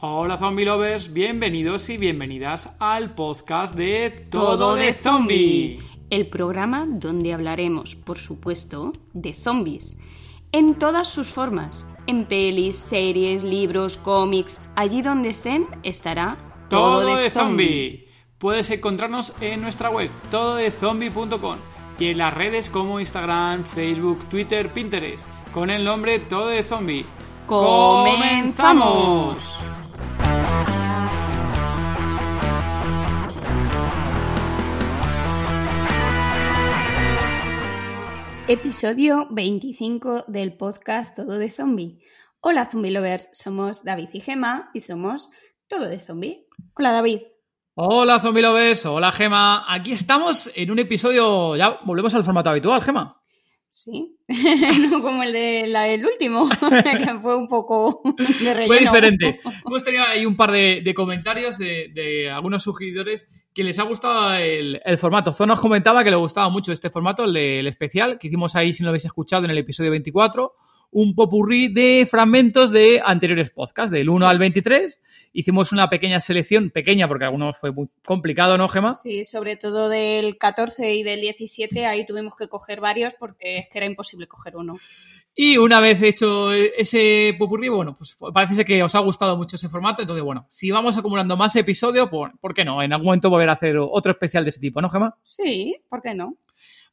Hola zombie lovers, bienvenidos y bienvenidas al podcast de Todo, de Zombie. El programa donde hablaremos, por supuesto, de zombies. En todas sus formas. En pelis, series, libros, cómics. Allí donde estén estará Todo, de, zombie. Puedes encontrarnos en nuestra web tododezombie.com y en las redes como Instagram, Facebook, Twitter, Pinterest con el nombre Todo de Zombie. ¡Comenzamos! Episodio 25 del podcast Todo de Zombie. Hola Zombie Lovers, somos David y Gema y somos Todo de Zombie. Hola David. Hola Zombie Lovers, hola Gema. Aquí estamos en un episodio, ya volvemos al formato habitual, Gema. Sí, no como el del último, que fue un poco de relleno. Fue diferente. Hemos tenido ahí un par de, comentarios de, algunos sugeridores que les ha gustado el, formato. Zona os comentaba que le gustaba mucho este formato, el del especial, que hicimos ahí, si no lo habéis escuchado, en el episodio 24 un popurrí de fragmentos de anteriores podcasts, del 1 al 23. Hicimos una pequeña selección, pequeña porque algunos fue muy complicado, ¿no, Gemma? Sí, sobre todo del 14 y del 17, ahí tuvimos que coger varios porque es que era imposible coger uno. Y una vez hecho ese popurrí, bueno, pues parece que os ha gustado mucho ese formato. Entonces, bueno, si vamos acumulando más episodios, pues, ¿por qué no? En algún momento volver a hacer otro especial de ese tipo, ¿no, Gemma? Sí, ¿por qué no?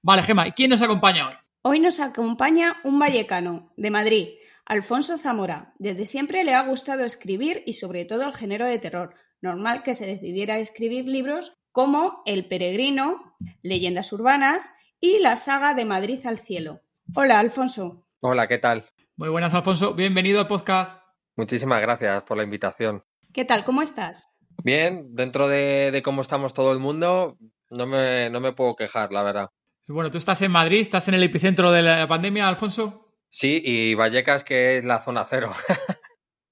Vale, Gemma, ¿y quién nos acompaña hoy? Hoy nos acompaña un vallecano de Madrid, Alfonso Zamora. Desde siempre le ha gustado escribir y sobre todo el género de terror. Normal que se decidiera a escribir libros como El Peregrino, Leyendas Urbanas y la saga de Madrid al Cielo. Hola, Alfonso. Hola, ¿qué tal? Muy buenas, Alfonso. Bienvenido al podcast. Muchísimas gracias por la invitación. ¿Qué tal? ¿Cómo estás? Bien, dentro de, cómo estamos todo el mundo, no me, no me puedo quejar, la verdad. Bueno, tú estás en Madrid, estás en el epicentro de la pandemia, Alfonso. Sí, y Vallecas, que es la zona cero.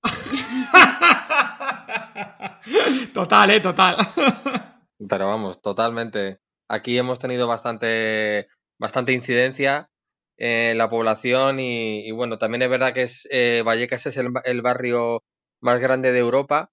total, eh, total. Pero vamos, totalmente. Aquí hemos tenido bastante, bastante incidencia en la población y, bueno, también es verdad que es, eh, Vallecas es el, el, barrio más grande de Europa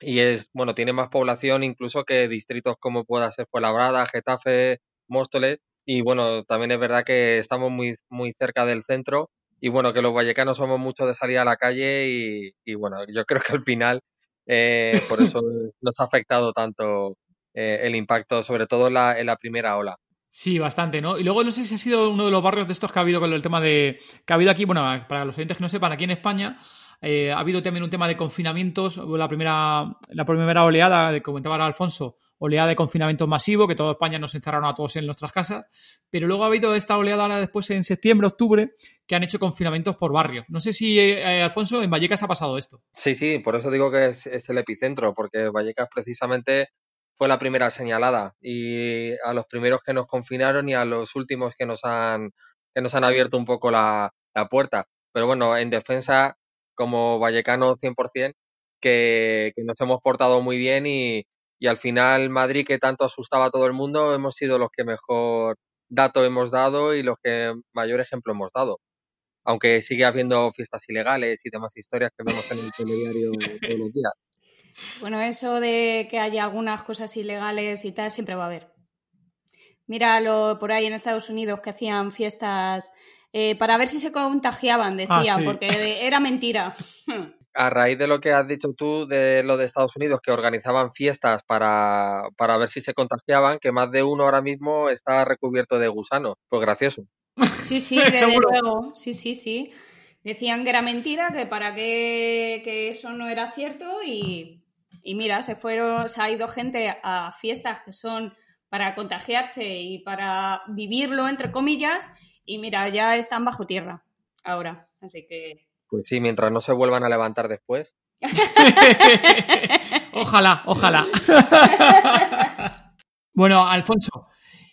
y es, bueno, tiene más población incluso que distritos como pueda ser Fuenlabrada, Getafe, Móstoles y bueno, también es verdad que estamos muy, muy cerca del centro y bueno, que los vallecanos somos mucho de salir a la calle y, bueno, yo creo que al final eh, por eso nos ha afectado tanto eh, el impacto, sobre todo en la, en la primera ola. Sí, bastante, ¿no? Y luego no sé si ha sido uno de los barrios de estos que ha habido con el tema de. que ha habido aquí, bueno, para los oyentes que no sepan, aquí en España eh, ha habido también un tema de confinamientos. La primera, la primera oleada, de, comentaba Alfonso, oleada de confinamiento masivo, que toda España nos encerraron a todos en nuestras casas. Pero luego ha habido esta oleada ahora después en septiembre, octubre, que han hecho confinamientos por barrios. No sé si, eh, eh, Alfonso, en Vallecas ha pasado esto. Sí, sí, por eso digo que es, es el epicentro, porque Vallecas precisamente fue la primera señalada y a los primeros que nos confinaron y a los últimos que nos han, que nos han abierto un poco la, la puerta. Pero bueno, en defensa como vallecano 100%, que, nos hemos portado muy bien y, y al final Madrid, que tanto asustaba a todo el mundo, hemos sido los que mejor dato hemos dado y los que mayor ejemplo hemos dado. Aunque sigue habiendo fiestas ilegales y demás historias que vemos en el telediario todos los días. Bueno, eso de que haya algunas cosas ilegales y tal, siempre va a haber. Míralo por ahí en Estados Unidos que hacían fiestas eh, para ver si se contagiaban, decía, ah, porque era mentira. A raíz de lo que has dicho tú de lo de Estados Unidos, que organizaban fiestas para, para ver si se contagiaban, que más de uno ahora mismo está recubierto de gusanos. Pues gracioso. Sí, sí, desde luego. Sí, sí, sí. Decían que era mentira, que para qué que eso no era cierto y, y mira, se fueron, se ha ido gente a fiestas que son para contagiarse y para vivirlo, entre comillas, y mira, ya están bajo tierra ahora, así que... Pues sí, mientras no se vuelvan a levantar después. ojalá, ojalá. bueno, Alfonso,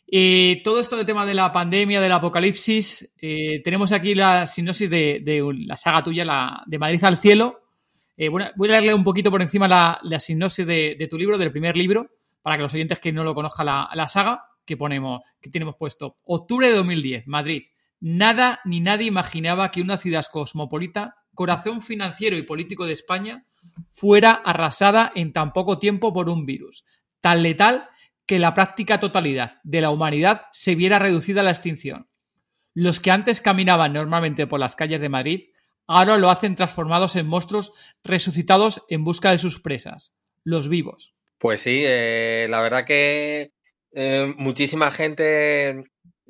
eh, todo esto del tema de la pandemia, del apocalipsis, eh, tenemos aquí la sinopsis de, la saga tuya, la de Madrid al cielo. Eh, voy a leerle un poquito por encima la, la sinopsis de, tu libro, del primer libro, para que los oyentes que no lo conozcan la, la saga que ponemos, que tenemos puesto. Octubre de 2010, Madrid. Nada ni nadie imaginaba que una ciudad cosmopolita, corazón financiero y político de España, fuera arrasada en tan poco tiempo por un virus, tan letal que la práctica totalidad de la humanidad se viera reducida a la extinción. Los que antes caminaban normalmente por las calles de Madrid, ahora lo hacen transformados en monstruos resucitados en busca de sus presas, los vivos. Pues sí, eh, la verdad que eh, muchísima gente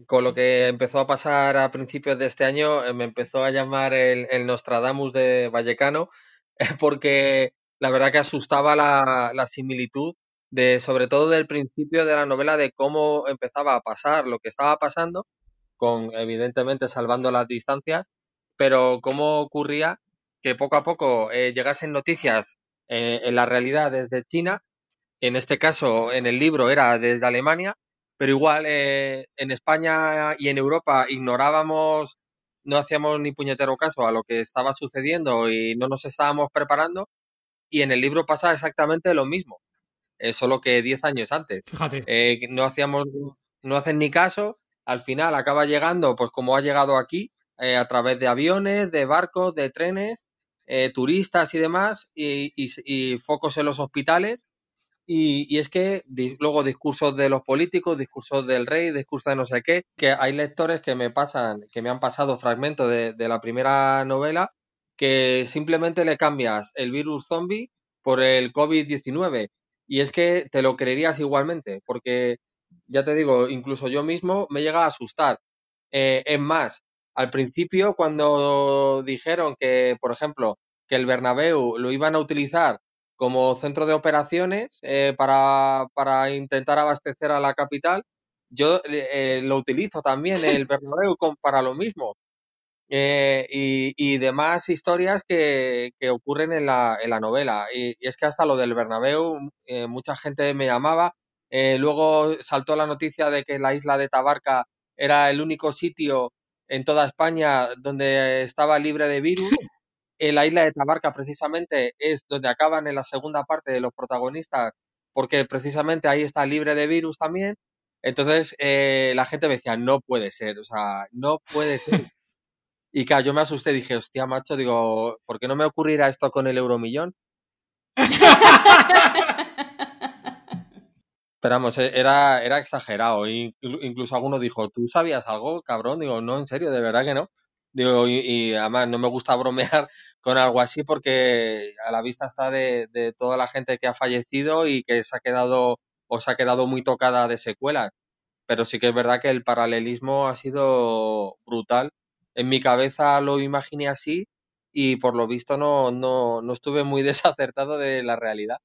con lo que empezó a pasar a principios de este año eh, me empezó a llamar el, Nostradamus de Vallecano porque la verdad que asustaba la, la, similitud de sobre todo del principio de la novela de cómo empezaba a pasar lo que estaba pasando con evidentemente salvando las distancias pero cómo ocurría que poco a poco llegasen noticias en la realidad desde China en este caso, en el libro era desde Alemania, pero igual eh, en España y en Europa ignorábamos, no hacíamos ni puñetero caso a lo que estaba sucediendo y no nos estábamos preparando. Y en el libro pasa exactamente lo mismo, eh, solo que 10 años antes. Fíjate. Eh, no hacíamos, no hacen ni caso. Al final acaba llegando, pues como ha llegado aquí, a través de aviones, de barcos, de trenes, turistas y demás, y focos en los hospitales y, es que luego discursos de los políticos, discursos del rey, discursos de no sé qué, que hay lectores que me pasan, que me han pasado fragmentos de, de la primera novela, que simplemente le cambias el virus zombie por el COVID-19. Y es que te lo creerías igualmente, porque ya te digo, incluso yo mismo me llega a asustar. Eh, es más, al principio cuando dijeron que, por ejemplo, que el Bernabéu lo iban a utilizar como centro de operaciones eh, para, para, intentar abastecer a la capital. Yo eh, lo utilizo también el Bernabéu para lo mismo. Eh, y, y, demás historias que, que ocurren en la, en la novela. Y, es que hasta lo del Bernabéu, mucha gente me llamaba. luego saltó la noticia de que la isla de Tabarca era el único sitio en toda España donde estaba libre de virus en la isla de Tabarca precisamente es donde acaban en la segunda parte de los protagonistas, porque precisamente ahí está libre de virus también. Entonces eh, la gente me decía, no puede ser, o sea, no puede ser. Y claro, yo me asusté, dije, hostia, macho, digo, ¿por qué no me ocurrirá esto con el euromillón? Esperamos, e, era, era exagerado. Incluso alguno dijo, ¿tú sabías algo, cabrón? Digo, no, en serio, de verdad que no. Y, además no me gusta bromear con algo así porque a la vista está de, de, toda la gente que ha fallecido y que se ha quedado o se ha quedado muy tocada de secuelas. Pero sí que es verdad que el paralelismo ha sido brutal. En mi cabeza lo imaginé así y por lo visto no, no, no estuve muy desacertado de la realidad.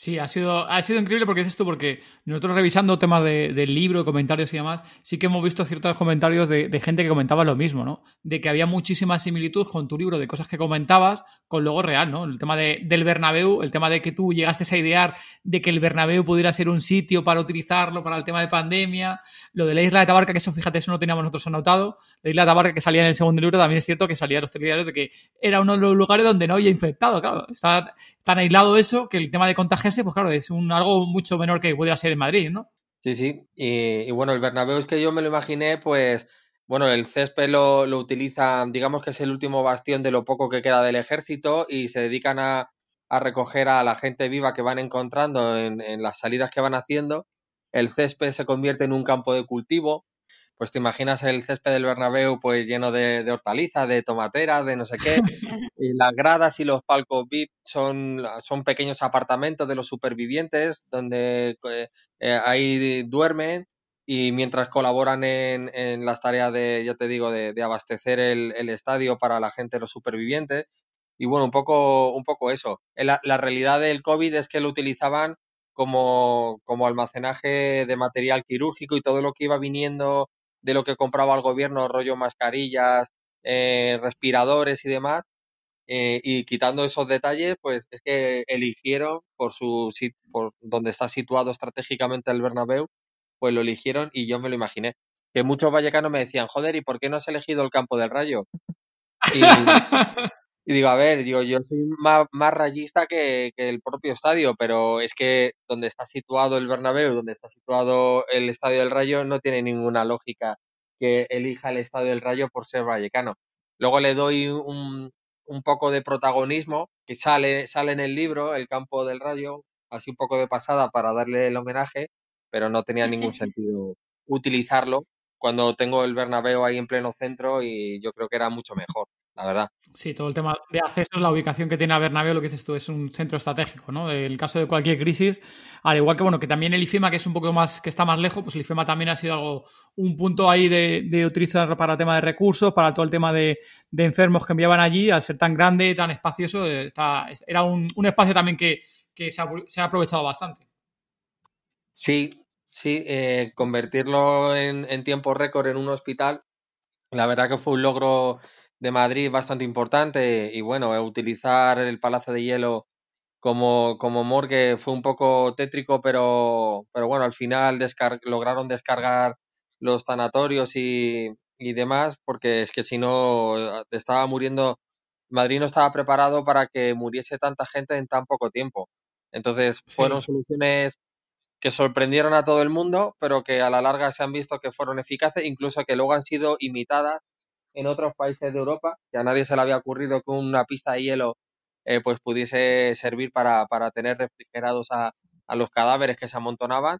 Sí, ha sido, ha sido increíble porque dices tú, porque nosotros revisando temas de, del libro, comentarios y demás, sí que hemos visto ciertos comentarios de, gente que comentaba lo mismo, ¿no? De que había muchísima similitud con tu libro de cosas que comentabas con luego real, ¿no? El tema de, del Bernabéu, el tema de que tú llegaste a idear de que el Bernabéu pudiera ser un sitio para utilizarlo para el tema de pandemia, lo de la isla de Tabarca, que eso, fíjate, eso no teníamos nosotros anotado, la isla de Tabarca que salía en el segundo libro, también es cierto que salía en los telediarios de que era uno de los lugares donde no había infectado, claro, está tan aislado eso que el tema de contagio pues claro, es un, algo mucho menor que pudiera ser en Madrid, ¿no? Sí, sí. Y, bueno, el Bernabéu es que yo me lo imaginé, pues, bueno, el césped lo, utilizan, digamos que es el último bastión de lo poco que queda del ejército y se dedican a, recoger a la gente viva que van encontrando en, en las salidas que van haciendo. El césped se convierte en un campo de cultivo pues te imaginas el césped del Bernabéu pues lleno de, hortalizas, de tomateras, de no sé qué. y las gradas y los palcos VIP son, son pequeños apartamentos de los supervivientes donde eh, eh, ahí duermen y mientras colaboran en, en, las tareas de, ya te digo, de, abastecer el, estadio para la gente, los supervivientes. Y bueno, un poco, un poco eso. La, la realidad del COVID es que lo utilizaban como, como almacenaje de material quirúrgico y todo lo que iba viniendo de lo que compraba el gobierno, rollo mascarillas, eh, respiradores y demás. Eh, y quitando esos detalles, pues es que eligieron por su por donde está situado estratégicamente el Bernabéu, pues lo eligieron y yo me lo imaginé. Que muchos vallecanos me decían, joder, ¿y por qué no has elegido el campo del Rayo? Y, y digo, a ver, digo, yo soy más, más rayista que, que, el propio estadio, pero es que donde está situado el Bernabéu, donde está situado el Estadio del Rayo, no tiene ninguna lógica que elija el Estadio del Rayo por ser vallecano. Luego le doy un, un poco de protagonismo, que sale, sale en el libro, El campo del rayo, así un poco de pasada para darle el homenaje, pero no tenía ningún sentido utilizarlo cuando tengo el Bernabéu ahí en pleno centro y yo creo que era mucho mejor la verdad. Sí, todo el tema de acceso, la ubicación que tiene a Bernabéu, lo que dices tú, es un centro estratégico, ¿no? En el caso de cualquier crisis, al igual que, bueno, que también el IFEMA, que es un poco más, que está más lejos, pues el IFEMA también ha sido algo, un punto ahí de, utilizar para el tema de recursos, para todo el tema de, enfermos que enviaban allí, al ser tan grande, tan espacioso, está, era un, espacio también que, se, ha, aprovechado bastante. Sí, sí, eh, convertirlo en, en tiempo récord en un hospital, la verdad que fue un logro de Madrid bastante importante y bueno, utilizar el Palacio de Hielo como, como morgue fue un poco tétrico, pero, pero bueno, al final lograron descargar los tanatorios y, y demás, porque es que si no, eh, estaba muriendo, Madrid no estaba preparado para que muriese tanta gente en tan poco tiempo. Entonces fueron soluciones que sorprendieron a todo el mundo, pero que a la larga se han visto que fueron eficaces, incluso que luego han sido imitadas en otros países de Europa, que a nadie se le había ocurrido que una pista de hielo eh, pues pudiese servir para, para tener refrigerados a, a, los cadáveres que se amontonaban.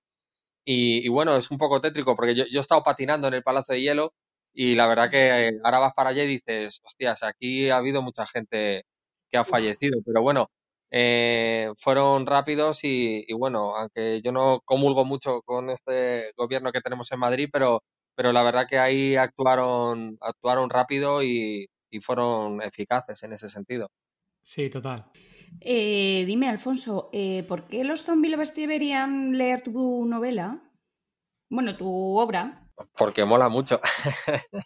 Y, bueno, es un poco tétrico porque yo, yo, he estado patinando en el Palacio de Hielo y la verdad que ahora vas para allá y dices, hostias, aquí ha habido mucha gente que ha fallecido, pero bueno, eh, fueron rápidos y, y, bueno, aunque yo no comulgo mucho con este gobierno que tenemos en Madrid, pero pero la verdad que ahí actuaron, actuaron rápido y, fueron eficaces en ese sentido. Sí, total. Eh, dime, Alfonso, eh, ¿por qué los zombies lovers deberían leer tu novela? Bueno, tu obra. Porque mola mucho.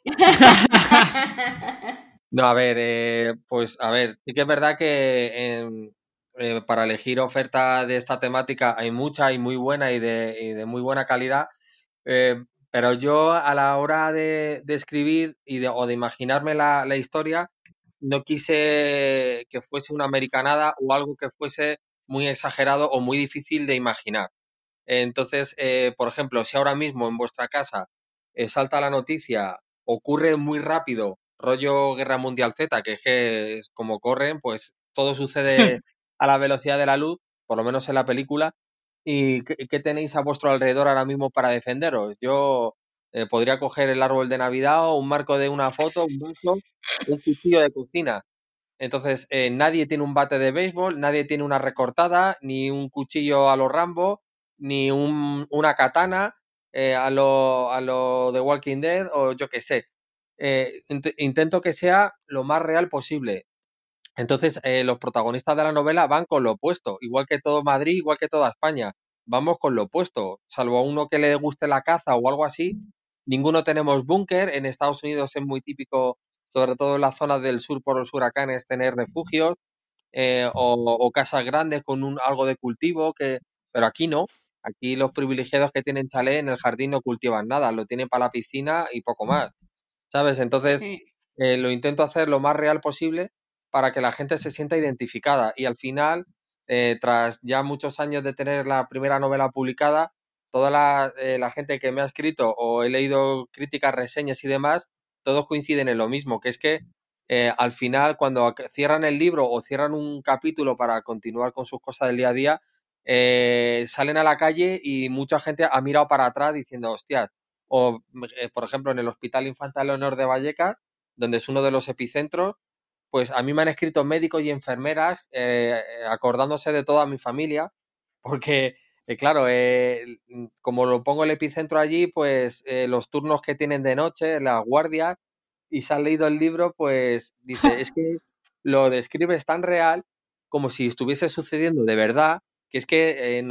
no, a ver, eh, pues a ver, sí que es verdad que para elegir oferta de esta temática hay mucha y muy buena y de, y de muy buena calidad. Pero yo a la hora de, escribir y de, o de imaginarme la, historia, no quise que fuese una americanada o algo que fuese muy exagerado o muy difícil de imaginar. Entonces, eh, por ejemplo, si ahora mismo en vuestra casa eh, salta la noticia, ocurre muy rápido, rollo Guerra Mundial Z, que es que es como corren, pues todo sucede a la velocidad de la luz, por lo menos en la película, ¿Y qué, tenéis a vuestro alrededor ahora mismo para defenderos? Yo eh, podría coger el árbol de Navidad o un marco de una foto, un vaso, un cuchillo de cocina. Entonces, eh, nadie tiene un bate de béisbol, nadie tiene una recortada, ni un cuchillo a los Rambo, ni un, una katana eh, a lo, a lo de Walking Dead o yo qué sé. intento que sea lo más real posible. Entonces, eh, los protagonistas de la novela van con lo opuesto, igual que todo Madrid, igual que toda España. Vamos con lo opuesto, salvo a uno que le guste la caza o algo así, ninguno tenemos búnker. En Estados Unidos es muy típico, sobre todo en las zonas del sur por los huracanes, tener refugios eh, o, casas grandes con un, algo de cultivo, que, pero aquí no. Aquí los privilegiados que tienen chalet en el jardín no cultivan nada, lo tienen para la piscina y poco más. ¿Sabes? Entonces, eh, lo intento hacer lo más real posible para que la gente se sienta identificada. Y al final, eh, tras ya muchos años de tener la primera novela publicada, toda eh, la, gente que me ha escrito o he leído críticas, reseñas y demás, todos coinciden en lo mismo, que es que eh, al final, cuando cierran el libro o cierran un capítulo para continuar con sus cosas del día a día, salen a la calle y mucha gente ha mirado para atrás diciendo, hostia, o por ejemplo en el Hospital Infantil Leonor de Vallecas, donde es uno de los epicentros, pues a mí me han escrito médicos y enfermeras eh, acordándose de toda mi familia, porque, eh, claro, eh, como lo pongo el epicentro allí, pues los turnos que tienen de noche, las guardias, y se han leído el libro, pues dice, es que lo describes tan real como si estuviese sucediendo de verdad, que es que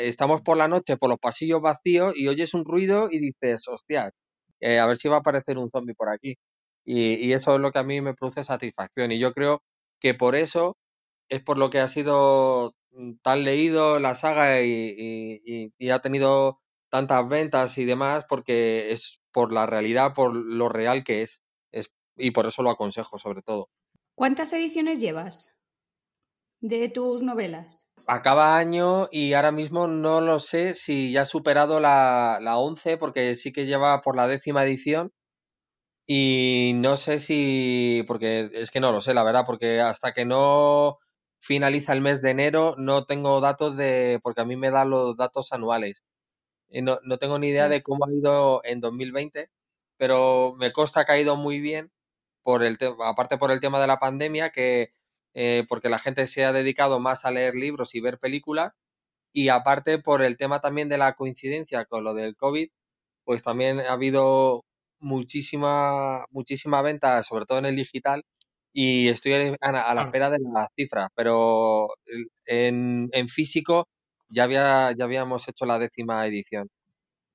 estamos por la noche por los pasillos vacíos y oyes un ruido y dices, hostias, a ver si va a aparecer un zombie por aquí. Y, eso es lo que a mí me produce satisfacción. Y yo creo que por eso es por lo que ha sido mm, tan leído la saga y, ha tenido tantas ventas y demás, porque es por la realidad, por lo real que es. es y por eso lo aconsejo, sobre todo. ¿Cuántas ediciones llevas de tus novelas? Acaba año y ahora mismo no lo sé si ya ha superado la, la 11, porque sí que lleva por la décima edición Y no sé si, porque es que no lo sé, la verdad, porque hasta que no finaliza el mes de enero no tengo datos de, porque a mí me dan los datos anuales. Y no, no tengo ni idea de cómo ha ido en 2020, pero me consta que ha ido muy bien, por el aparte por el tema de la pandemia, que eh, porque la gente se ha dedicado más a leer libros y ver películas, y aparte por el tema también de la coincidencia con lo del COVID, pues también ha habido muchísima, muchísima venta, sobre todo en el digital, y estoy a, la espera de las cifras, pero en, en físico ya, había, ya habíamos hecho la décima edición.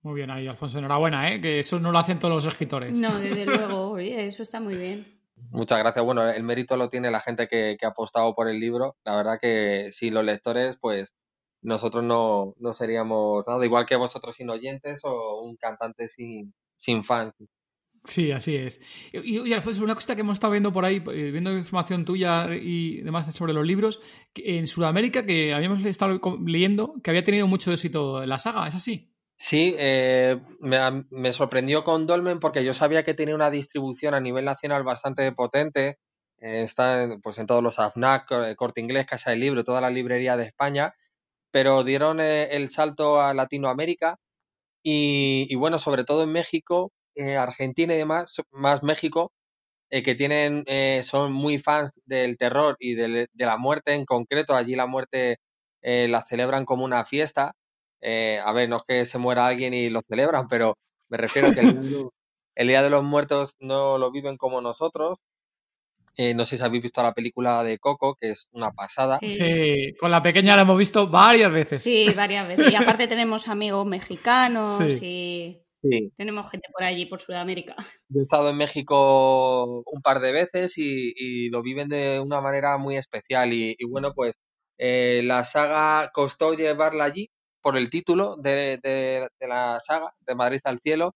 Muy bien ahí, Alfonso. Enhorabuena, ¿eh? que eso no lo hacen todos los escritores. No, desde luego, eso está muy bien. Muchas gracias. Bueno, el mérito lo tiene la gente que, que, ha apostado por el libro. La verdad que si los lectores, pues nosotros no, no seríamos nada, igual que vosotros sin oyentes o un cantante sin, sin fans. Sí, así es. Y, Alfonso, una cosa que hemos estado viendo por ahí, eh, viendo información tuya y demás sobre los libros, en Sudamérica, que habíamos estado leyendo, que había tenido mucho éxito la saga, ¿es así? Sí, eh, me, sorprendió con Dolmen porque yo sabía que tenía una distribución a nivel nacional bastante potente. Eh, está pues, en todos los AFNAC, Corte Inglés, Casa del Libro, toda la librería de España, pero dieron el salto a Latinoamérica y, y bueno, sobre todo en México, eh, Argentina y demás, más México, eh, que tienen, eh, son muy fans del terror y de, la muerte en concreto. Allí la muerte la celebran como una fiesta. a ver, no es que se muera alguien y lo celebran, pero me refiero a que el, Día de los Muertos no lo viven como nosotros. No sé si habéis visto la película de Coco, que es una pasada. Sí, con la pequeña la hemos visto varias veces. Sí, varias veces. Y aparte tenemos amigos mexicanos y tenemos gente por allí, por Sudamérica. Yo he estado en México un par de veces y, lo viven de una manera muy especial. Y, bueno, pues eh, la saga costó llevarla allí por el título de, la saga, de Madrid al cielo.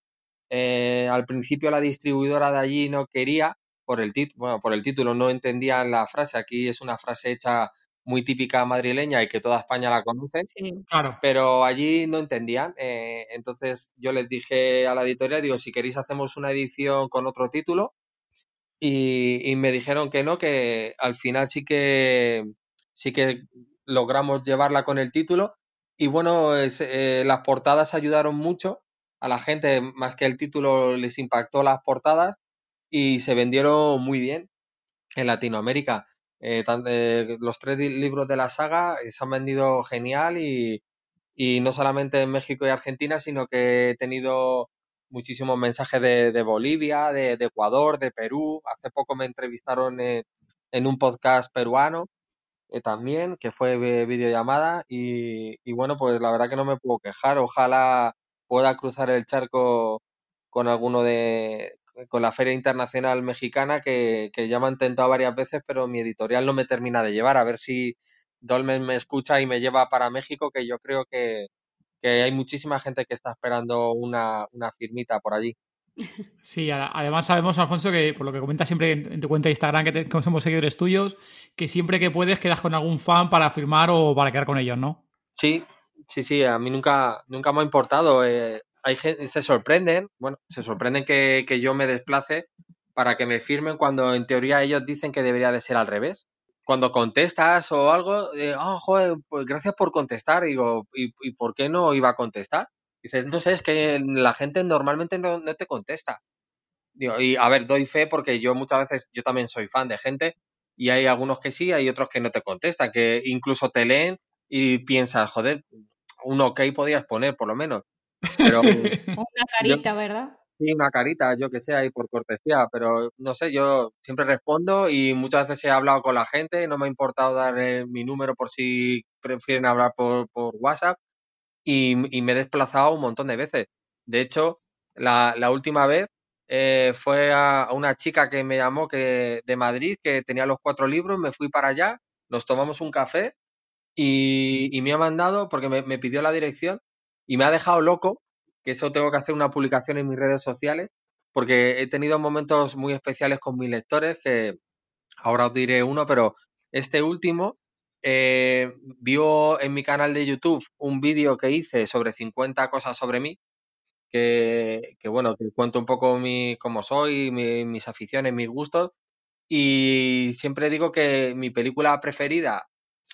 Eh, al principio la distribuidora de allí no quería, por el, bueno, por el título no entendían la frase. Aquí es una frase hecha muy típica madrileña y que toda España la conoce, claro. pero allí no entendían. Eh, entonces yo les dije a la editorial, digo, si queréis hacemos una edición con otro título y, me dijeron que no, que al final sí que sí que logramos llevarla con el título y bueno, eh, las portadas ayudaron mucho a la gente, más que el título les impactó las portadas y se vendieron muy bien en Latinoamérica. Eh, eh, los tres libros de la saga se han vendido genial y, no solamente en México y Argentina, sino que he tenido muchísimos mensajes de, Bolivia, de, Ecuador, de Perú. Hace poco me entrevistaron en, un podcast peruano eh, también, que fue videollamada y, y bueno, pues la verdad que no me puedo quejar. Ojalá pueda cruzar el charco con alguno de, con la Feria Internacional Mexicana que, ya me han intentado varias veces, pero mi editorial no me termina de llevar. A ver si Dolmen me escucha y me lleva para México, que yo creo que, hay muchísima gente que está esperando una, firmita por allí. Sí, además sabemos, Alfonso, que por lo que comentas siempre en, tu cuenta de Instagram, que, somos seguidores tuyos, que siempre que puedes quedas con algún fan para firmar o para quedar con ellos, ¿no? Sí, sí, sí, a mí nunca, nunca me ha importado. Eh, hay gente, se sorprenden, bueno, se sorprenden que, yo me desplace para que me firmen cuando en teoría ellos dicen que debería de ser al revés. Cuando contestas o algo, eh, oh, joder, pues gracias por contestar, digo, ¿y, ¿y, por qué no iba a contestar? Dices, entonces es que la gente normalmente no, no te contesta. Digo, y a ver, doy fe porque yo muchas veces, yo también soy fan de gente y hay algunos que sí, hay otros que no te contestan, que incluso te leen y piensas, joder, un ok podías poner por lo menos. Pero, una carita, ¿verdad? Sí, una carita, yo que sé, ahí por cortesía, pero no sé, yo siempre respondo y muchas veces he hablado con la gente, no me ha importado dar mi número por si prefieren hablar por, por WhatsApp y, me he desplazado un montón de veces. De hecho, la, la última vez eh, fue a, una chica que me llamó que de Madrid, que tenía los cuatro libros, me fui para allá, nos tomamos un café y, y me ha mandado, porque me, me pidió la dirección, y me ha dejado loco, que eso tengo que hacer una publicación en mis redes sociales, porque he tenido momentos muy especiales con mis lectores, que ahora os diré uno, pero este último eh, vio en mi canal de YouTube un vídeo que hice sobre 50 cosas sobre mí, que, bueno, que cuento un poco mi, cómo soy, mis aficiones, mis gustos. Y siempre digo que mi película preferida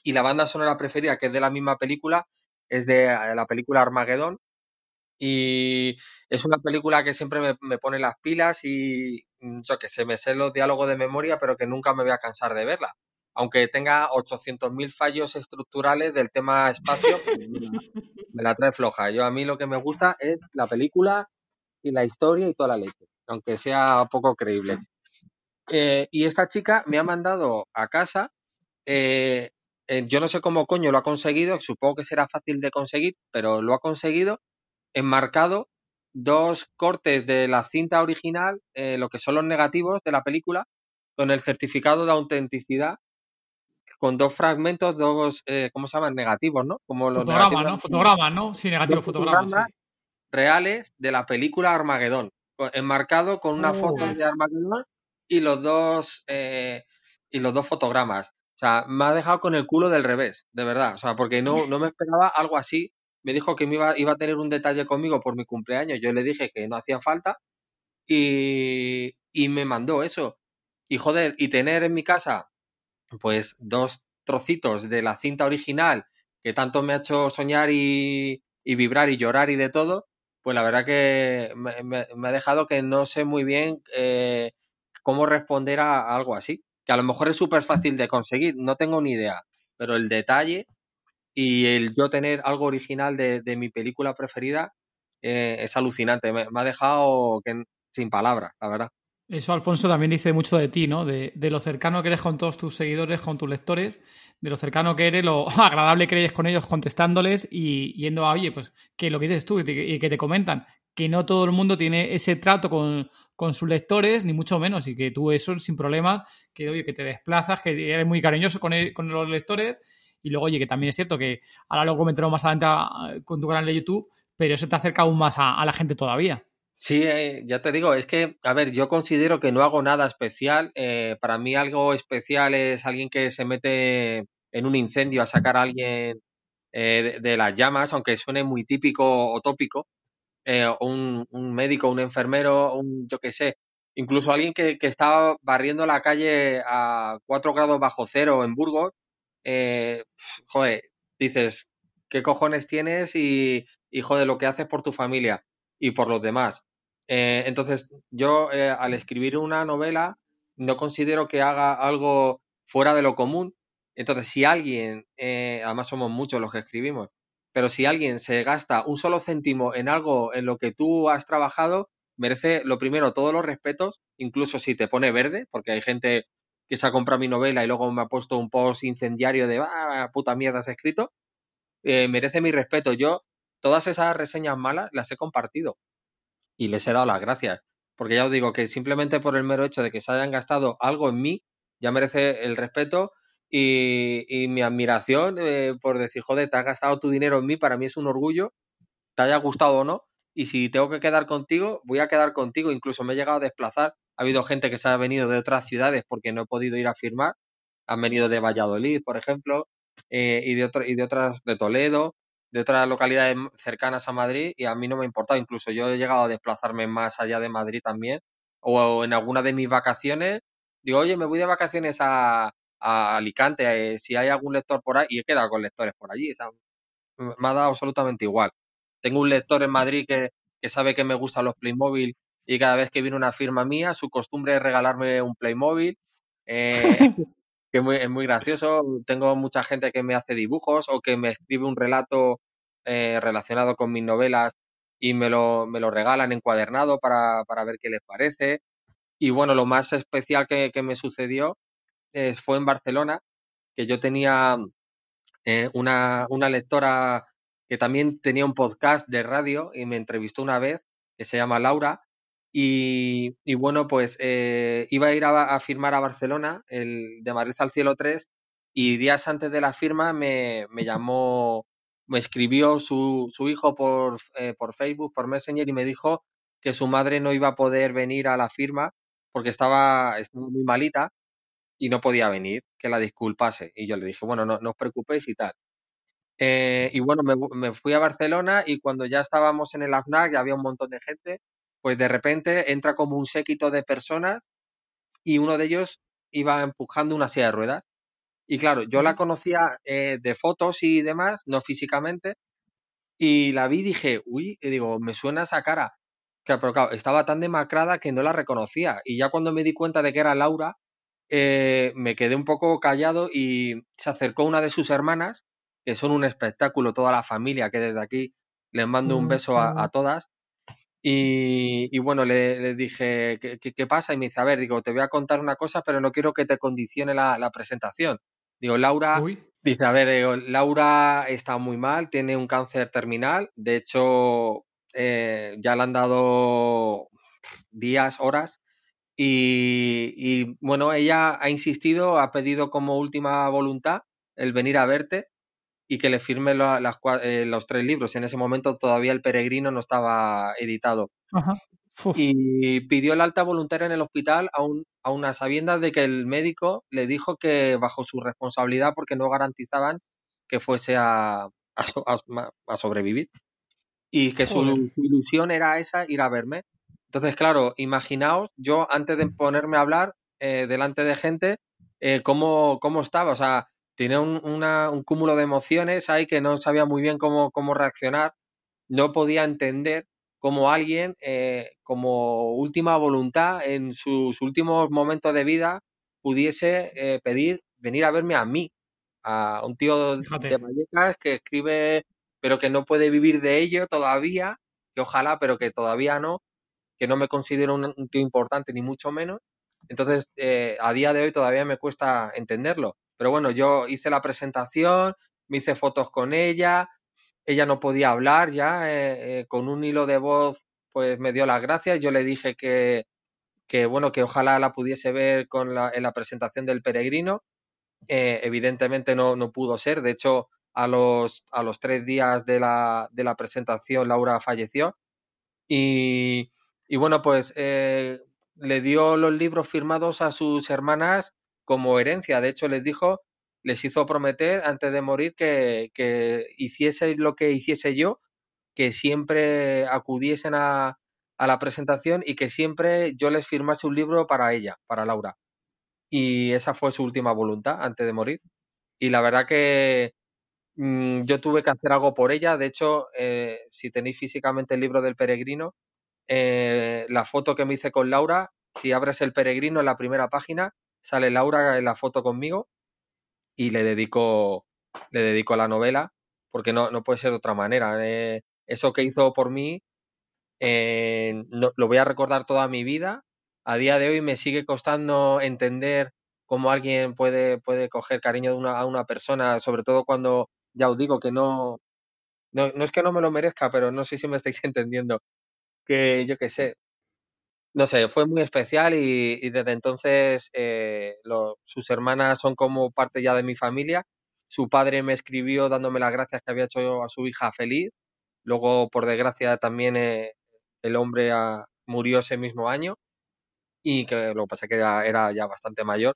y la banda sonora preferida, que es de la misma película, es de la película Armageddon. Y es una película que siempre me, pone las pilas y yo que sé, me sé los diálogos de memoria, pero que nunca me voy a cansar de verla. Aunque tenga 800.000 fallos estructurales del tema espacio, pues me, la, trae floja. Yo a mí lo que me gusta es la película y la historia y toda la leche, aunque sea poco creíble. Eh, y esta chica me ha mandado a casa eh, eh, yo no sé cómo coño lo ha conseguido, supongo que será fácil de conseguir, pero lo ha conseguido enmarcado dos cortes de la cinta original, eh, lo que son los negativos de la película, con el certificado de autenticidad, con dos fragmentos, dos, eh, ¿cómo se llaman? Negativos, ¿no? Como los fotogramas, ¿no? Fotogramas, ¿no? Sí, negativos, fotogramas. Reales de la película Armagedón, enmarcado con una foto de Armagedón y los dos, y los dos fotogramas. O sea, me ha dejado con el culo del revés, de verdad. O sea, porque no, no me esperaba algo así. Me dijo que me iba, iba a tener un detalle conmigo por mi cumpleaños. Yo le dije que no hacía falta y, y me mandó eso. Y joder, y tener en mi casa, pues, dos trocitos de la cinta original que tanto me ha hecho soñar y, vibrar y llorar y de todo, pues la verdad que me, ha dejado que no sé muy bien eh, cómo responder a algo así que a lo mejor es súper fácil de conseguir, no tengo ni idea, pero el detalle y el yo tener algo original de, mi película preferida eh, es alucinante, me, ha dejado sin palabras, la verdad. Eso, Alfonso, también dice mucho de ti, ¿no? De, lo cercano que eres con todos tus seguidores, con tus lectores, de lo cercano que eres, lo agradable que eres con ellos contestándoles y yendo a, oye, pues que lo que dices tú y que te comentan, que no todo el mundo tiene ese trato con, sus lectores, ni mucho menos, y que tú eso sin problemas, que oye, que te desplazas, que eres muy cariñoso con, con los lectores, y luego, oye, que también es cierto que ahora lo comentaremos más adelante ah, con tu canal de YouTube, pero eso te acerca aún más a, la gente todavía. Sí, eh, ya te digo, es que, a ver, yo considero que no hago nada especial. Eh, para mí algo especial es alguien que se mete en un incendio a sacar a alguien eh, de, de, las llamas, aunque suene muy típico o tópico, eh, un, un, médico, un enfermero, un yo qué sé, incluso alguien que, estaba barriendo la calle a 4 grados bajo cero en Burgos, eh, joder, dices, ¿qué cojones tienes? Y, y joder, lo que haces por tu familia y por los demás. Eh, entonces, yo eh, al escribir una novela no considero que haga algo fuera de lo común. Entonces, si alguien, eh, además somos muchos los que escribimos, pero si alguien se gasta un solo céntimo en algo en lo que tú has trabajado, merece lo primero todos los respetos, incluso si te pone verde, porque hay gente que se ha comprado mi novela y luego me ha puesto un post incendiario de ah, puta mierda has escrito, eh, merece mi respeto. Yo todas esas reseñas malas las he compartido y les he dado las gracias, porque ya os digo que simplemente por el mero hecho de que se hayan gastado algo en mí, ya merece el respeto y, mi admiración eh, por decir, joder, te has gastado tu dinero en mí, para mí es un orgullo, te haya gustado o no, y si tengo que quedar contigo, voy a quedar contigo, incluso me he llegado a desplazar, ha habido gente que se ha venido de otras ciudades porque no he podido ir a firmar, han venido de Valladolid, por ejemplo, eh, y, de otro, y de otras, de Toledo, de otras localidades cercanas a Madrid, y a mí no me ha importado, incluso yo he llegado a desplazarme más allá de Madrid también, o en alguna de mis vacaciones, digo, oye, me voy de vacaciones a, a Alicante, eh, si hay algún lector por ahí, y he quedado con lectores por allí, me ha dado absolutamente igual. Tengo un lector en Madrid que, que sabe que me gustan los Playmobil y cada vez que viene una firma mía, su costumbre es regalarme un Playmobil, eh, que es muy, es muy, gracioso. Tengo mucha gente que me hace dibujos o que me escribe un relato eh, relacionado con mis novelas y me lo, me lo regalan encuadernado para, para ver qué les parece. Y bueno, lo más especial que, que me sucedió eh, fue en Barcelona, que yo tenía eh, una, una lectora que también tenía un podcast de radio y me entrevistó una vez, que se llama Laura, y, y bueno, pues eh, iba a ir a, firmar a Barcelona, el de Madrid al Cielo 3, y días antes de la firma me, me llamó, me escribió su, su hijo por, eh, por Facebook, por Messenger, y me dijo que su madre no iba a poder venir a la firma porque estaba, estaba muy malita y no podía venir, que la disculpase. Y yo le dije, bueno, no, no os preocupéis y tal. Eh, y bueno, me, fui a Barcelona y cuando ya estábamos en el AFNAC, ya había un montón de gente, pues de repente entra como un séquito de personas y uno de ellos iba empujando una silla de ruedas. Y claro, yo la conocía eh, de fotos y demás, no físicamente, y la vi y dije, uy, y digo, me suena esa cara. pero claro, estaba tan demacrada que no la reconocía. Y ya cuando me di cuenta de que era Laura, eh, me quedé un poco callado y se acercó una de sus hermanas, que son un espectáculo, toda la familia, que desde aquí les mando un mm, beso a, todas. Y, bueno, le, dije, ¿qué, pasa? Y me dice, a ver, digo, te voy a contar una cosa, pero no quiero que te condicione la, presentación. Digo, Laura, dice, a ver, Laura está muy mal, tiene un cáncer terminal, de hecho, eh, ya le han dado días, horas, y, bueno, ella ha insistido, ha pedido como última voluntad el venir a verte y que le firme eh, los tres libros. En ese momento todavía El Peregrino no estaba editado. Y pidió el alta voluntaria en el hospital a, a unas sabiendas de que el médico le dijo que bajo su responsabilidad porque no garantizaban que fuese a, a, sobrevivir. Y que su ilusión era esa, ir a verme. Entonces, claro, imaginaos, yo antes de ponerme a hablar eh, delante de gente, eh, cómo, cómo, estaba. O sea, tenía un, un, cúmulo de emociones ahí que no sabía muy bien cómo, cómo reaccionar. No podía entender cómo alguien, eh, como última voluntad, en sus últimos momentos de vida, pudiese pedir venir a verme a mí, a un tío de Vallecas que escribe, pero que no puede vivir de ello todavía, que ojalá, pero que todavía no, que no me considero un, tío importante, ni mucho menos. Entonces, eh, a día de hoy todavía me cuesta entenderlo. Pero bueno, yo hice la presentación, me hice fotos con ella, ella no podía hablar ya, eh, eh, con un hilo de voz, pues me dio las gracias. Yo le dije que, que bueno, que ojalá la pudiese ver con la, en la presentación del peregrino. evidentemente no, no pudo ser. De hecho, a los, a los tres días de la, de la presentación, Laura falleció. Y, y bueno, pues eh, le dio los libros firmados a sus hermanas como herencia. De hecho, les dijo, les hizo prometer antes de morir que, que hiciese lo que hiciese yo, que siempre acudiesen a, a la presentación y que siempre yo les firmase un libro para ella, para Laura. Y esa fue su última voluntad antes de morir. Y la verdad que mm, yo tuve que hacer algo por ella. De hecho, eh, si tenéis físicamente el libro del peregrino, eh, la foto que me hice con Laura, si abres el peregrino en la primera página, sale Laura en la foto conmigo y le dedico, le dedico la novela, porque no, no puede ser de otra manera. Eh, eso que hizo por mí, eh, lo voy a recordar toda mi vida. A día de hoy me sigue costando entender cómo alguien puede, puede coger cariño de una, a una persona, sobre todo cuando, ya os digo, que no, no, no es que no me lo merezca, pero no sé si me estáis entendiendo que yo qué sé, no sé, fue muy especial y, desde entonces eh, sus hermanas son como parte ya de mi familia. Su padre me escribió dándome las gracias que había hecho a su hija feliz. Luego, por desgracia, también eh, el hombre murió ese mismo año y que lo que pasa que era, ya bastante mayor.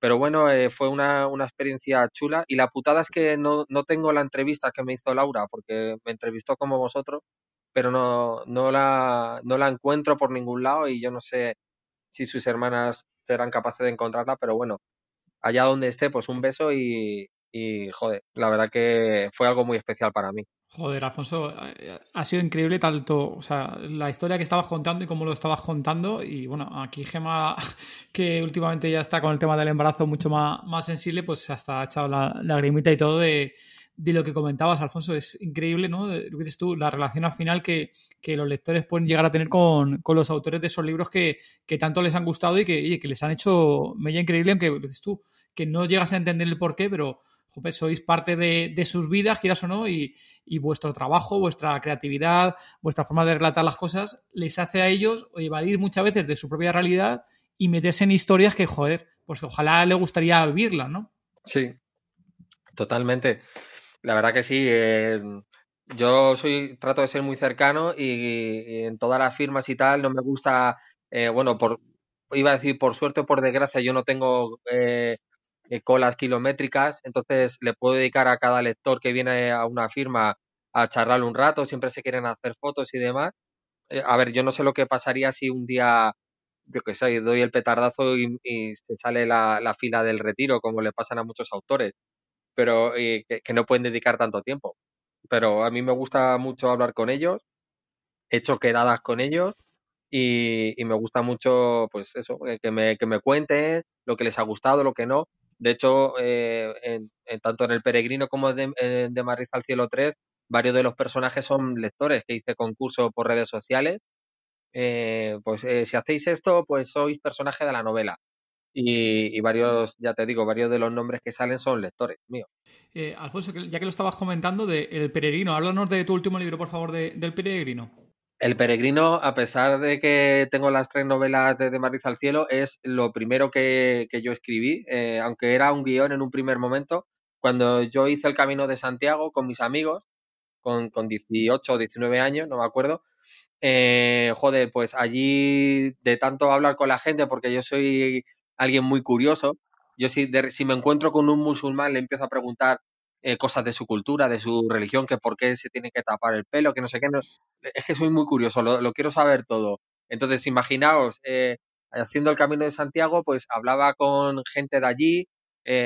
Pero bueno, eh, fue una, una, experiencia chula y la putada es que no, no tengo la entrevista que me hizo Laura porque me entrevistó como vosotros pero no, no, la, no la encuentro por ningún lado y yo no sé si sus hermanas serán capaces de encontrarla, pero bueno, allá donde esté, pues un beso y, y joder, la verdad que fue algo muy especial para mí. Joder, Alfonso, eh, ha sido increíble tanto, o sea, la historia que estabas contando y cómo lo estabas contando. Y bueno, aquí Gema, que últimamente ya está con el tema del embarazo mucho más, más sensible, pues hasta ha echado la lagrimita y todo de, de lo que comentabas, Alfonso. Es increíble, ¿no? Lo que dices tú, la relación al final que, los lectores pueden llegar a tener con, los autores de esos libros que, tanto les han gustado y que, que les han hecho media increíble, aunque lo dices tú, que no llegas a entender el porqué, pero sois parte de, sus vidas, quieras o no, y, vuestro trabajo, vuestra creatividad, vuestra forma de relatar las cosas, les hace a ellos evadir muchas veces de su propia realidad y meterse en historias que, joder, pues ojalá le gustaría vivirlas, ¿no? Sí, totalmente. La verdad que sí. Eh, yo soy, trato de ser muy cercano y, en todas las firmas y tal no me gusta, eh, bueno, por, iba a decir por suerte o por desgracia, yo no tengo eh, colas kilométricas, entonces le puedo dedicar a cada lector que viene a una firma a charlarle un rato, siempre se quieren hacer fotos y demás. Eh, a ver, yo no sé lo que pasaría si un día, yo qué sé, doy el petardazo y, se sale la, fila del retiro, como le pasan a muchos autores, pero eh, que, no pueden dedicar tanto tiempo. Pero a mí me gusta mucho hablar con ellos, he hecho quedadas con ellos y, me gusta mucho, pues eso, eh, que me, que me cuenten lo que les ha gustado, lo que no. De hecho, en, tanto en El Peregrino como de, de Madrid al Cielo 3, varios de los personajes son lectores que hice concurso por redes sociales. Eh, pues eh, si hacéis esto, pues sois personaje de la novela. Y, varios, ya te digo, varios de los nombres que salen son lectores míos. Eh, Alfonso, ya que lo estabas comentando de El Peregrino, háblanos de tu último libro, por favor, de, del Peregrino. El Peregrino, a pesar de que tengo las tres novelas de, Madrid al Cielo, es lo primero que, que yo escribí, aunque era un guion en un primer momento. Cuando yo hice el Camino de Santiago con mis amigos, con, con 18 o 19 años, no me acuerdo. Eh, joder, pues allí de tanto hablar con la gente, porque yo soy alguien muy curioso, yo si, si me encuentro con un musulmán le empiezo a preguntar eh, cosas de su cultura, de su religión, que por qué se tiene que tapar el pelo, que no sé qué. es que soy muy curioso, lo, quiero saber todo. Entonces, imaginaos, eh, haciendo el Camino de Santiago, pues hablaba con gente de allí,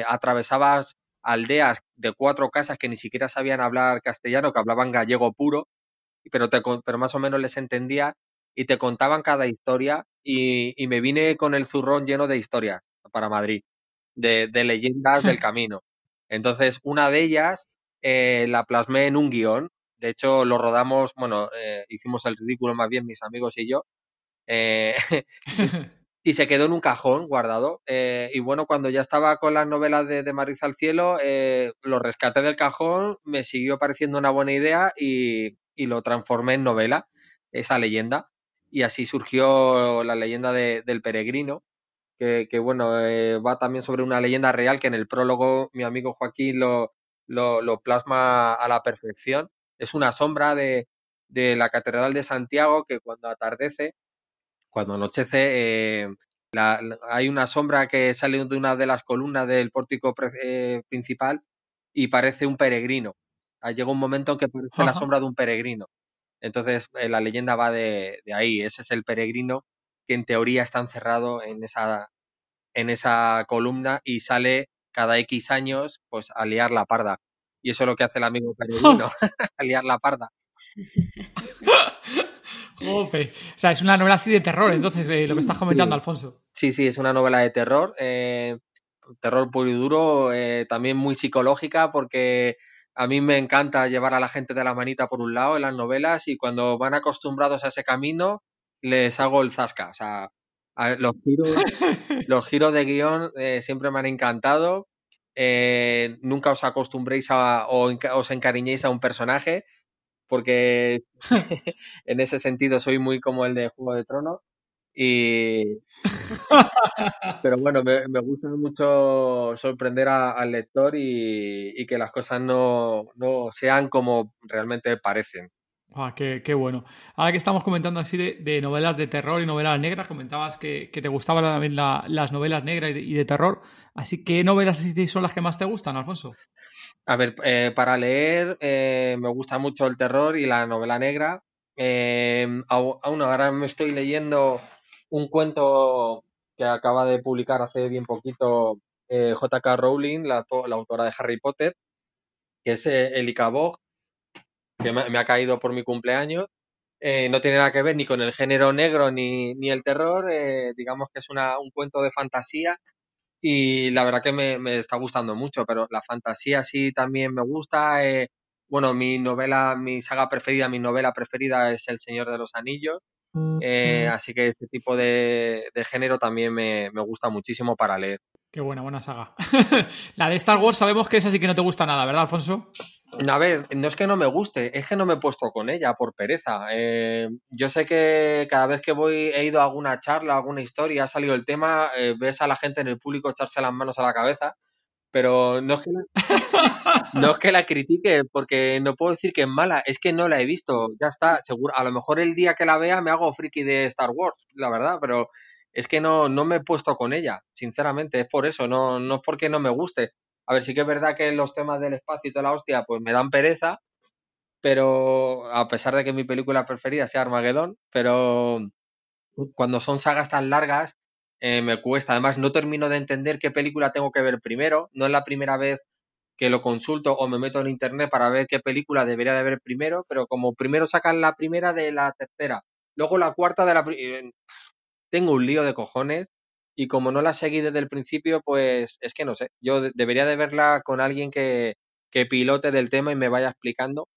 atravesabas aldeas de cuatro casas que ni siquiera sabían hablar castellano, que hablaban gallego puro, pero, te, pero más o menos les entendía y te contaban cada historia y, me vine con el zurrón lleno de historias para Madrid, de, leyendas del camino. Entonces, una de ellas eh, la plasmé en un guion. De hecho, lo rodamos, bueno, eh, hicimos el ridículo más bien mis amigos y yo. Eh, y se quedó en un cajón guardado. Eh, y bueno, cuando ya estaba con las novelas de, de al Cielo, eh, lo rescaté del cajón, me siguió pareciendo una buena idea y, lo transformé en novela, esa leyenda. Y así surgió la leyenda del peregrino, que, bueno, eh, va también sobre una leyenda real que en el prólogo mi amigo Joaquín lo, lo, plasma a la perfección. Es una sombra de, de la Catedral de Santiago que cuando atardece cuando anochece eh, hay una sombra que sale de una de las columnas del pórtico eh, principal y parece un peregrino. Ah, llega un momento en que parece la sombra de un peregrino. Entonces eh, la leyenda va de, ahí. Ese es el peregrino que en teoría está encerrado en esa, en esa columna y sale cada X años pues a liar la parda. Y eso es lo que hace el amigo peregrino, a liar la parda. O sea, es una novela así de terror, entonces, eh, lo que estás comentando, Alfonso. Sí, sí, es una novela de terror. Eh, terror puro y duro, eh, también muy psicológica, porque a mí me encanta llevar a la gente de la manita por un lado en las novelas y cuando van acostumbrados a ese camino, les hago el zasca. O sea, los giros, los giros de guion siempre me han encantado. nunca os acostumbréis a, o os encariñéis a un personaje, porque en ese sentido soy muy como el de Juego de Tronos. Y... Pero bueno, me, gusta mucho sorprender al lector y, que las cosas no, sean como realmente parecen. Ah, qué, bueno. Ahora que estamos comentando así de, novelas de terror y novelas negras, comentabas que, te gustaban también las novelas negras y de, terror. Así, ¿qué novelas son las que más te gustan, Alfonso? A ver, eh, para leer eh, me gusta mucho el terror y la novela negra. Eh, aún ahora me estoy leyendo un cuento que acaba de publicar hace bien poquito J.K. Rowling, la, autora de Harry Potter, que es El Icabog, que me, ha caído por mi cumpleaños. no tiene nada que ver ni con el género negro ni, ni el terror, digamos que es una, un cuento de fantasía y la verdad que me, me, está gustando mucho, pero la fantasía sí también me gusta. Eh, bueno, mi novela, mi saga preferida, mi novela preferida es El Señor de los Anillos, eh, así que este tipo de, de género también me, me, gusta muchísimo para leer. Qué buena, buena saga. la de Star Wars sabemos que esa sí que no te gusta nada, ¿verdad, Alfonso? A ver, no es que no me guste, es que no me he puesto con ella por pereza. Eh, yo sé que cada vez que voy, he ido a alguna charla, alguna historia, ha salido el tema, eh, ves a la gente en el público echarse las manos a la cabeza, pero no es que la, no es que la critique, porque no puedo decir que es mala, es que no la he visto, ya está, seguro. A lo mejor el día que la vea me hago friki de Star Wars, la verdad, pero es que no, no me he puesto con ella, sinceramente, es por eso, no, no es porque no me guste. A ver, sí que es verdad que los temas del espacio y toda la hostia, pues me dan pereza, pero a pesar de que mi película preferida sea Armagedón, pero cuando son sagas tan largas, eh, me cuesta. Además, no termino de entender qué película tengo que ver primero. No es la primera vez que lo consulto o me meto en internet para ver qué película debería de ver primero, pero como primero sacan la primera de la tercera, luego la cuarta de la... Tengo un lío de cojones y como no la seguí desde el principio, pues es que no sé, yo debería de verla con alguien que, que pilote del tema y me vaya explicando,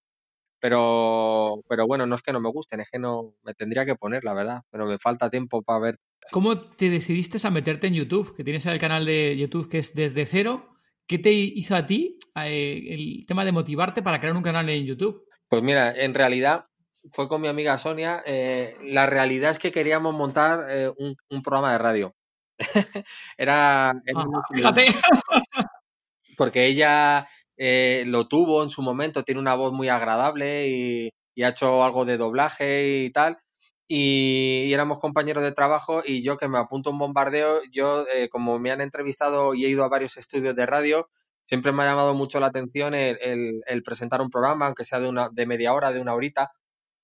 pero, pero bueno, no es que no me gusten, es que no me tendría que poner, la verdad, pero me falta tiempo para ver. ¿Cómo te decidiste a meterte en YouTube? Que tienes el canal de YouTube que es desde cero. ¿Qué te hizo a ti eh, el tema de motivarte para crear un canal en YouTube? Pues mira, en realidad fue con mi amiga Sonia. Eh, la realidad es que queríamos montar eh, un, programa de radio. era. fíjate. Porque ella lo tuvo en su momento, tiene una voz muy agradable y, ha hecho algo de doblaje y tal. Y, éramos compañeros de trabajo y yo que me apunto un bombardeo, yo como me han entrevistado y he ido a varios estudios de radio, siempre me ha llamado mucho la atención el, presentar un programa, aunque sea de, una, de media hora, de una horita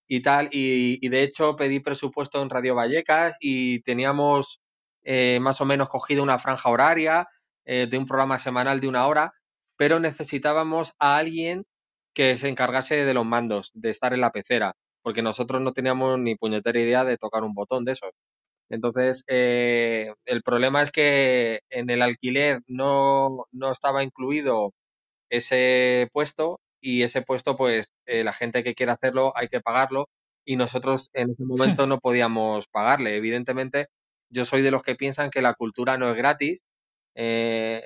y tal. Y, de hecho pedí presupuesto en Radio Vallecas y teníamos eh, más o menos cogido una franja horaria eh, de un programa semanal de una hora, pero necesitábamos a alguien que se encargase de los mandos, de estar en la pecera, porque nosotros no teníamos ni puñetera idea de tocar un botón de esos. Entonces, eh, el problema es que en el alquiler no, no estaba incluido ese puesto y ese puesto, pues eh, la gente que quiere hacerlo hay que pagarlo y nosotros en ese momento no podíamos pagarle. Evidentemente, yo soy de los que piensan que la cultura no es gratis. Eh,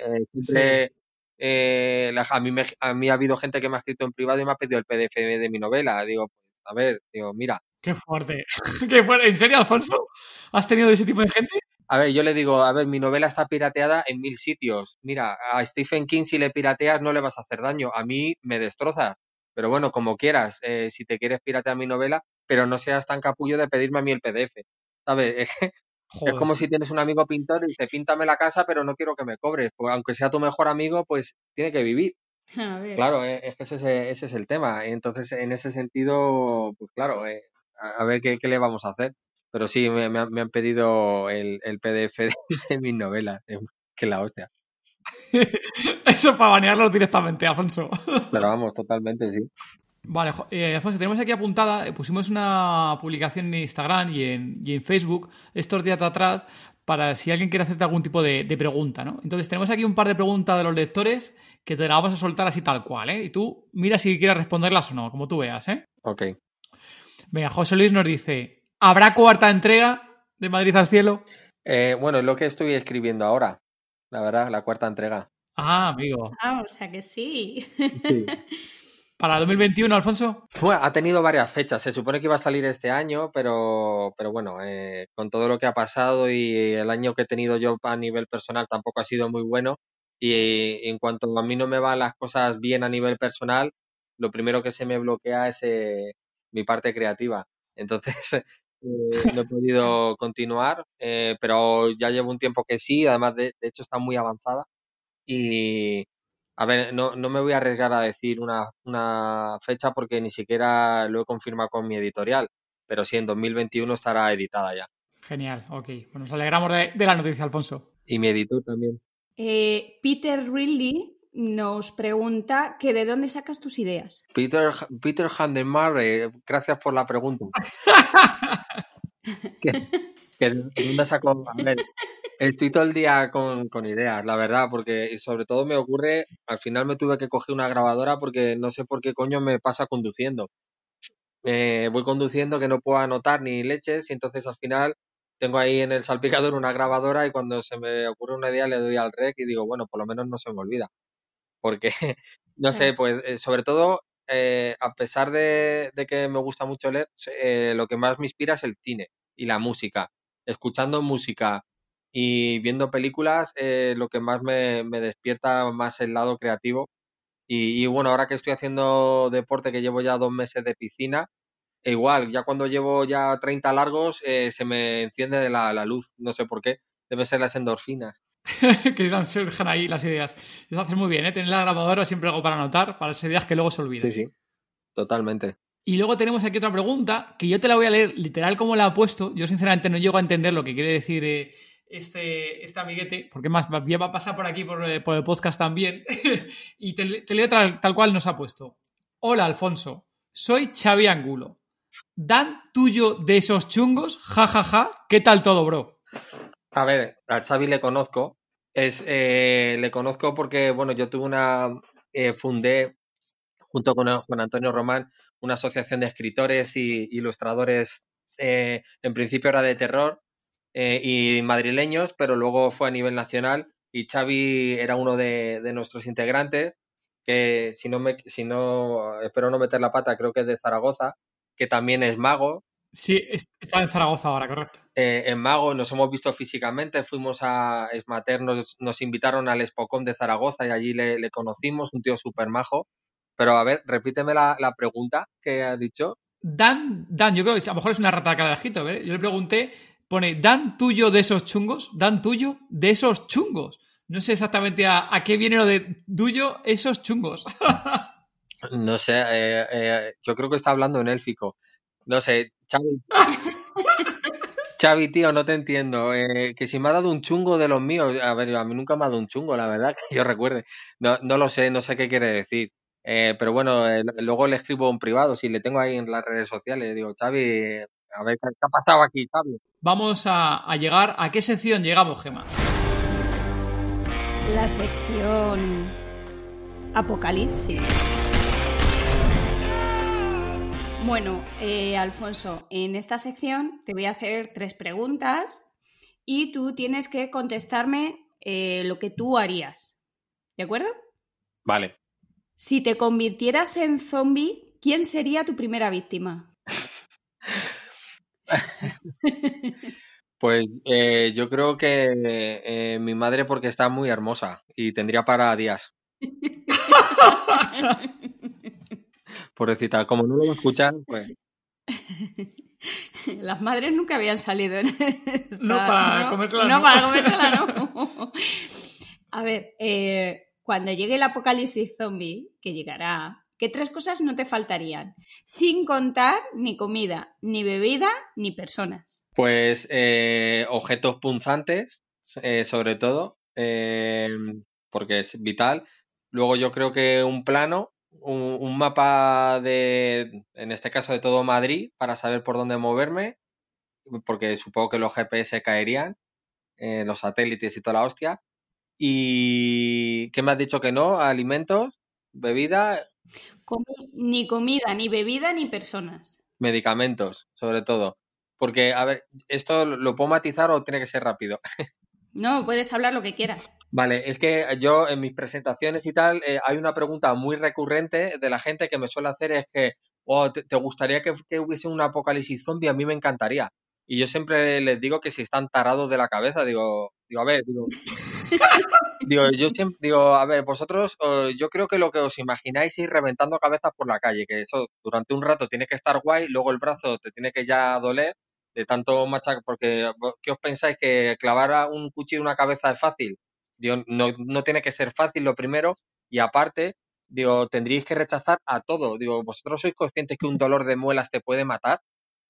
a, mí a mí ha habido gente que me ha escrito en privado y me ha pedido el PDF de mi novela. Digo, a ver, digo, mira, Qué fuerte. Qué fuerte. ¿En serio, Alfonso? ¿Has tenido ese tipo de gente? A ver, yo le digo, a ver, mi novela está pirateada en mil sitios. Mira, a Stephen King si le pirateas no le vas a hacer daño. A mí me destroza. Pero bueno, como quieras, eh, si te quieres piratear mi novela, pero no seas tan capullo de pedirme a mí el PDF. ¿Sabes? Es como si tienes un amigo pintor y dice, píntame la casa, pero no quiero que me cobres. Pues aunque sea tu mejor amigo, pues tiene que vivir. Claro, eh, es que ese, ese, es el tema. Entonces, en ese sentido, pues claro, eh, a, ver qué, le vamos a hacer. Pero sí, me, han pedido el, PDF de, mis novelas, eh, que la hostia. Eso para banearlo directamente, Alfonso. Pero vamos, totalmente, sí. Vale, eh, Alfonso, tenemos aquí apuntada, eh, pusimos una publicación en Instagram y en, y en Facebook estos días atrás para si alguien quiere hacerte algún tipo de, de, pregunta, ¿no? Entonces tenemos aquí un par de preguntas de los lectores que te las vamos a soltar así tal cual, ¿eh? Y tú mira si quieres responderlas o no, como tú veas, ¿eh? Ok. Venga, José Luis nos dice, ¿habrá cuarta entrega de Madrid al cielo? Eh, bueno, es lo que estoy escribiendo ahora, la verdad, la cuarta entrega. Ah, amigo. Ah, o sea que sí. ¿Para 2021, Alfonso? Bueno, ha tenido varias fechas. Se supone que iba a salir este año, pero, pero bueno, eh, con todo lo que ha pasado y el año que he tenido yo a nivel personal tampoco ha sido muy bueno. Y en cuanto a mí no me van las cosas bien a nivel personal, lo primero que se me bloquea es eh, mi parte creativa. Entonces, eh, no he podido continuar, eh, pero ya llevo un tiempo que sí, además de, hecho está muy avanzada. Y, a ver, no, no, me voy a arriesgar a decir una, una, fecha porque ni siquiera lo he confirmado con mi editorial, pero sí, en 2021 estará editada ya. Genial, ok. Bueno, nos alegramos de, de la noticia, Alfonso. Y mi editor también. Eh, Peter Ridley nos pregunta que de dónde sacas tus ideas. Peter, Peter Handelmar, gracias por la pregunta. ¿De dónde saco? estoy todo el día con, ideas, la verdad, porque sobre todo me ocurre, al final me tuve que coger una grabadora porque no sé por qué coño me pasa conduciendo. Eh, voy conduciendo que no puedo anotar ni leches y entonces al final tengo ahí en el salpicador una grabadora y cuando se me ocurre una idea le doy al rec y digo, bueno, por lo menos no se me olvida porque, no sé, pues eh, sobre todo, eh, a pesar de, que me gusta mucho leer, eh, lo que más me inspira es el cine y la música. Escuchando música y viendo películas, lo que más me, despierta más el lado creativo. Y, y, bueno, ahora que estoy haciendo deporte, que llevo ya dos meses de piscina, e igual, ya cuando llevo ya 30 largos, eh, se me enciende la, la luz, no sé por qué. Debe ser las endorfinas. que surgen ahí las ideas. Eso haces muy bien, ¿eh? Tener la grabadora siempre algo para anotar, para esas ideas que luego se olviden. Sí, sí, totalmente. Y luego tenemos aquí otra pregunta que yo te la voy a leer literal como la ha puesto. Yo sinceramente no llego a entender lo que quiere decir eh, este, este amiguete, porque más ya va a pasar por aquí por, eh, el podcast también. y te, leo tal, cual nos ha puesto. Hola, Alfonso. Soy Xavi Angulo. ¿Dan tuyo de esos chungos? Ja, ja, ja. ¿Qué tal todo, bro? A ver, a Xavi le conozco. Es, eh, le conozco porque, bueno, yo tuve una. fundé junto con, con Antonio Román una asociación de escritores y ilustradores, eh, en principio era de terror eh, y madrileños, pero luego fue a nivel nacional y Xavi era uno de, nuestros integrantes, que si no, me, si no, espero no meter la pata, creo que es de Zaragoza, que también es mago. Sí, está en Zaragoza ahora, correcto. Eh, en Mago nos hemos visto físicamente, fuimos a Esmater, nos, nos invitaron al Espocón de Zaragoza y allí le, le conocimos, un tío súper majo. Pero a ver, repíteme la, pregunta que ha dicho. Dan, Dan, yo creo que a lo mejor es una rata que ha escrito, ¿eh? Yo le pregunté, pone, ¿Dan tuyo de esos chungos? ¿Dan tuyo de esos chungos? No sé exactamente a, qué viene lo de tuyo esos chungos. no sé, eh, eh, yo creo que está hablando en élfico. No sé, Xavi. Xavi, tío, no te entiendo. Eh, que si me ha dado un chungo de los míos, a ver, a mí nunca me ha dado un chungo, la verdad, que yo recuerde. No, no lo sé, no sé qué quiere decir. Eh, pero bueno, eh, luego le escribo en privado, si le tengo ahí en las redes sociales, digo, Xavi, a ver qué ha pasado aquí, Xavi. Vamos a, llegar, ¿a qué sección llegamos, Gema? La sección Apocalipsis. Bueno, eh, Alfonso, en esta sección te voy a hacer tres preguntas y tú tienes que contestarme lo que tú harías. ¿De acuerdo? Vale. Si te convirtieras en zombie, ¿quién sería tu primera víctima? Pues eh, yo creo que eh, mi madre porque está muy hermosa y tendría para días. Pobrecita, como no lo escuchan, pues... Las madres nunca habían salido en No para comérsela, no. No para comérsela, no. A ver, eh, cuando llegue el apocalipsis zombie, que llegará, ¿qué tres cosas no te faltarían? Sin contar ni comida, ni bebida, ni personas. Pues eh, objetos punzantes, eh, sobre todo, eh, porque es vital. Luego yo creo que un plano, un, mapa de, en este caso de todo Madrid, para saber por dónde moverme, porque supongo que los GPS caerían, los satélites y toda la hostia. ¿Y qué me has dicho que no? ¿Alimentos? ¿Bebida? ni comida, ni bebida, ni personas. Medicamentos, sobre todo. Porque, a ver, ¿esto lo puedo matizar o tiene que ser rápido? No, puedes hablar lo que quieras. Vale, es que yo en mis presentaciones y tal, eh, hay una pregunta muy recurrente de la gente que me suele hacer es que, oh, ¿te, gustaría que, que, hubiese un apocalipsis zombie? A mí me encantaría. Y yo siempre les digo que si están tarados de la cabeza, digo, digo, a ver, digo, digo, yo siempre digo, a ver, vosotros, yo creo que lo que os imagináis es ir reventando cabezas por la calle, que eso durante un rato tiene que estar guay, luego el brazo te tiene que ya doler de tanto machacar, porque ¿qué os pensáis que clavar un cuchillo en una cabeza es fácil? Digo, no, no tiene que ser fácil lo primero, y aparte, digo, tendríais que rechazar a todo. Digo, ¿vosotros sois conscientes que un dolor de muelas te puede matar?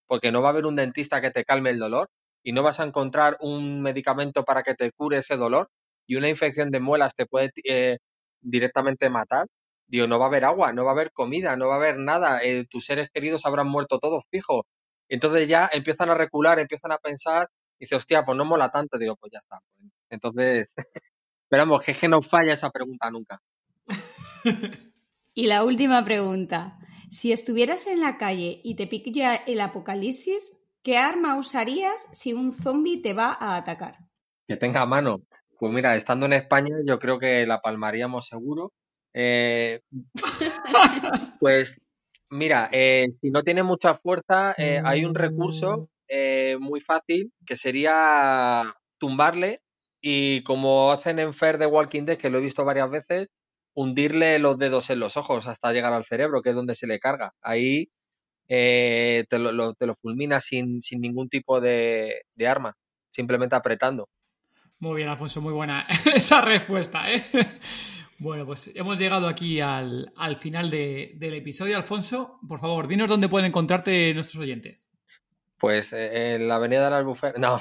Porque no va a haber un dentista que te calme el dolor y no vas a encontrar un medicamento para que te cure ese dolor y una infección de muelas te puede eh, directamente matar, digo, no va a haber agua, no va a haber comida, no va a haber nada, eh, tus seres queridos habrán muerto todos fijo. Entonces ya empiezan a recular, empiezan a pensar, y dice, hostia, pues no mola tanto, digo, pues ya está. Entonces, esperamos que, que no falla esa pregunta nunca. y la última pregunta. Si estuvieras en la calle y te pilla el apocalipsis, ¿qué arma usarías si un zombie te va a atacar? Que tenga mano. Pues mira, estando en España, yo creo que la palmaríamos seguro. Eh, pues mira, eh, si no tiene mucha fuerza, eh, hay un recurso muy fácil que sería tumbarle y como hacen en Fer de Walking Dead, que lo he visto varias veces, hundirle los dedos en los ojos hasta llegar al cerebro, que es donde se le carga. Ahí te, lo, te, lo, fulmina sin, sin ningún tipo de, de arma, simplemente apretando. Muy bien, Alfonso, muy buena esa respuesta. ¿eh? Bueno, pues hemos llegado aquí al, final del episodio. Alfonso, por favor, dinos dónde pueden encontrarte nuestros oyentes. Pues eh, en la Avenida de las Albuferas. No.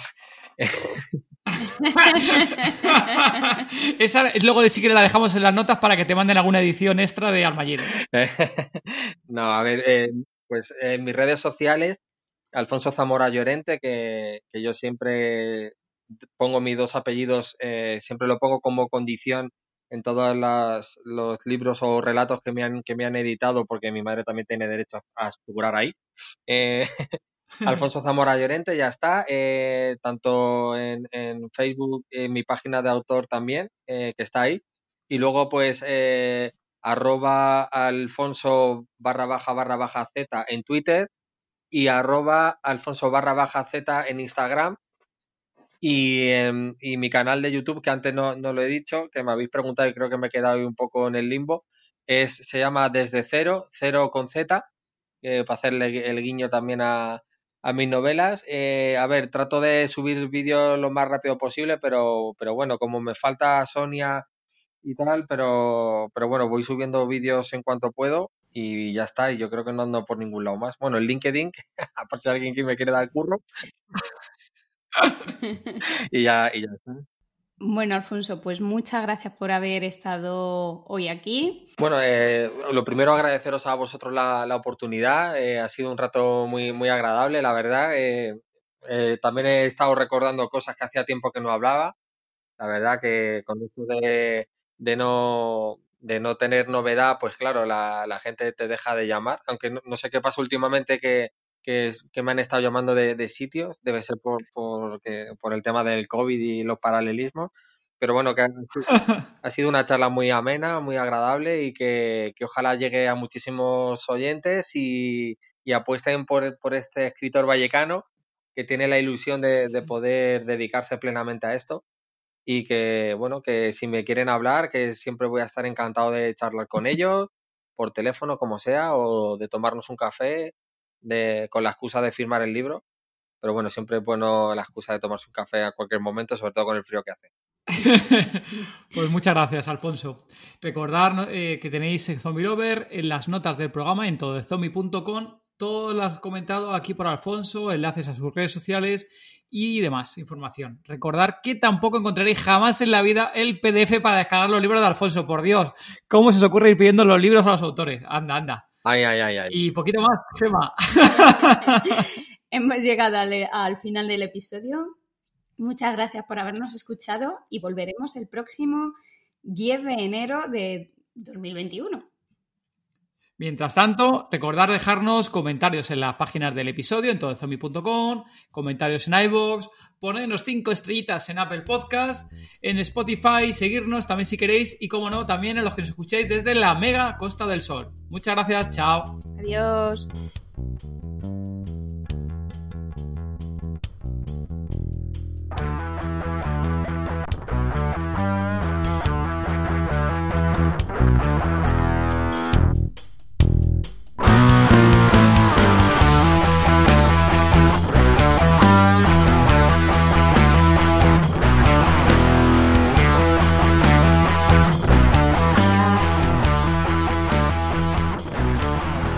Esa luego de si la dejamos en las notas para que te manden alguna edición extra de Armallero. no, a ver, eh, pues en mis redes sociales, Alfonso Zamora Llorente, que, que yo siempre pongo mis dos apellidos, eh, siempre lo pongo como condición en todos los libros o relatos que me, han, que me han editado, porque mi madre también tiene derecho a, figurar ahí. Eh, Alfonso Zamora Llorente ya está, eh, tanto en, Facebook, en mi página de autor también, que está ahí. Y luego, pues, arroba alfonso barra baja barra baja z en Twitter y arroba alfonso barra baja z en Instagram Em, y, mi canal de YouTube, que antes no, lo he dicho, que me habéis preguntado y creo que me he quedado un poco en el limbo, es, se llama Desde Cero, Cero con Z, eh, para hacerle el guiño también a, mis novelas. Eh, a ver, trato de subir vídeos lo más rápido posible, pero, pero bueno, como me falta Sonia y tal, pero, pero bueno, voy subiendo vídeos en cuanto puedo y ya está, y yo creo que no ando por ningún lado más. Bueno, el LinkedIn, por si alguien que me quiere dar curro. y ya, y ya está. Bueno, Alfonso, pues muchas gracias por haber estado hoy aquí. Bueno, eh, lo primero agradeceros a vosotros la, oportunidad. Eh, ha sido un rato muy, muy agradable, la verdad. Eh, también he estado recordando cosas que hacía tiempo que no hablaba. La verdad que con esto de, de no de no tener novedad, pues claro, la, la gente te deja de llamar. Aunque no sé qué pasa últimamente que, que, que me han estado llamando de, sitios, debe ser por, por, por, el tema del COVID y los paralelismos, pero bueno, que ha, sido una charla muy amena, muy agradable y que, que ojalá llegue a muchísimos oyentes y, y apuesten por, por, este escritor vallecano que tiene la ilusión de, de poder dedicarse plenamente a esto y que, bueno, que si me quieren hablar, que siempre voy a estar encantado de charlar con ellos, por teléfono, como sea, o de tomarnos un café de, con la excusa de firmar el libro. Pero bueno, siempre es bueno la excusa de tomarse un café a cualquier momento, sobre todo con el frío que hace. pues muchas gracias, Alfonso. Recordar eh, que tenéis Zombie Lover en las notas del programa en todozombie.com. Todo lo has comentado aquí por Alfonso, enlaces a sus redes sociales y demás información. Recordar que tampoco encontraréis jamás en la vida el PDF para descargar los libros de Alfonso. Por Dios, ¿cómo se os ocurre ir pidiendo los libros a los autores? Anda, anda. Ay, ay, ay, ay. Y poquito más, Gemma. Hemos llegado al, final del episodio. Muchas gracias por habernos escuchado y volveremos el próximo 10 de enero de 2021. Mientras tanto, recordar dejarnos comentarios en las páginas del episodio, en todozombie.com, comentarios en iVoox, ponernos cinco estrellitas en Apple Podcast, en Spotify, seguirnos también si queréis y, como no, también en los que nos escuchéis desde la mega Costa del Sol. Muchas gracias, chao. Adiós.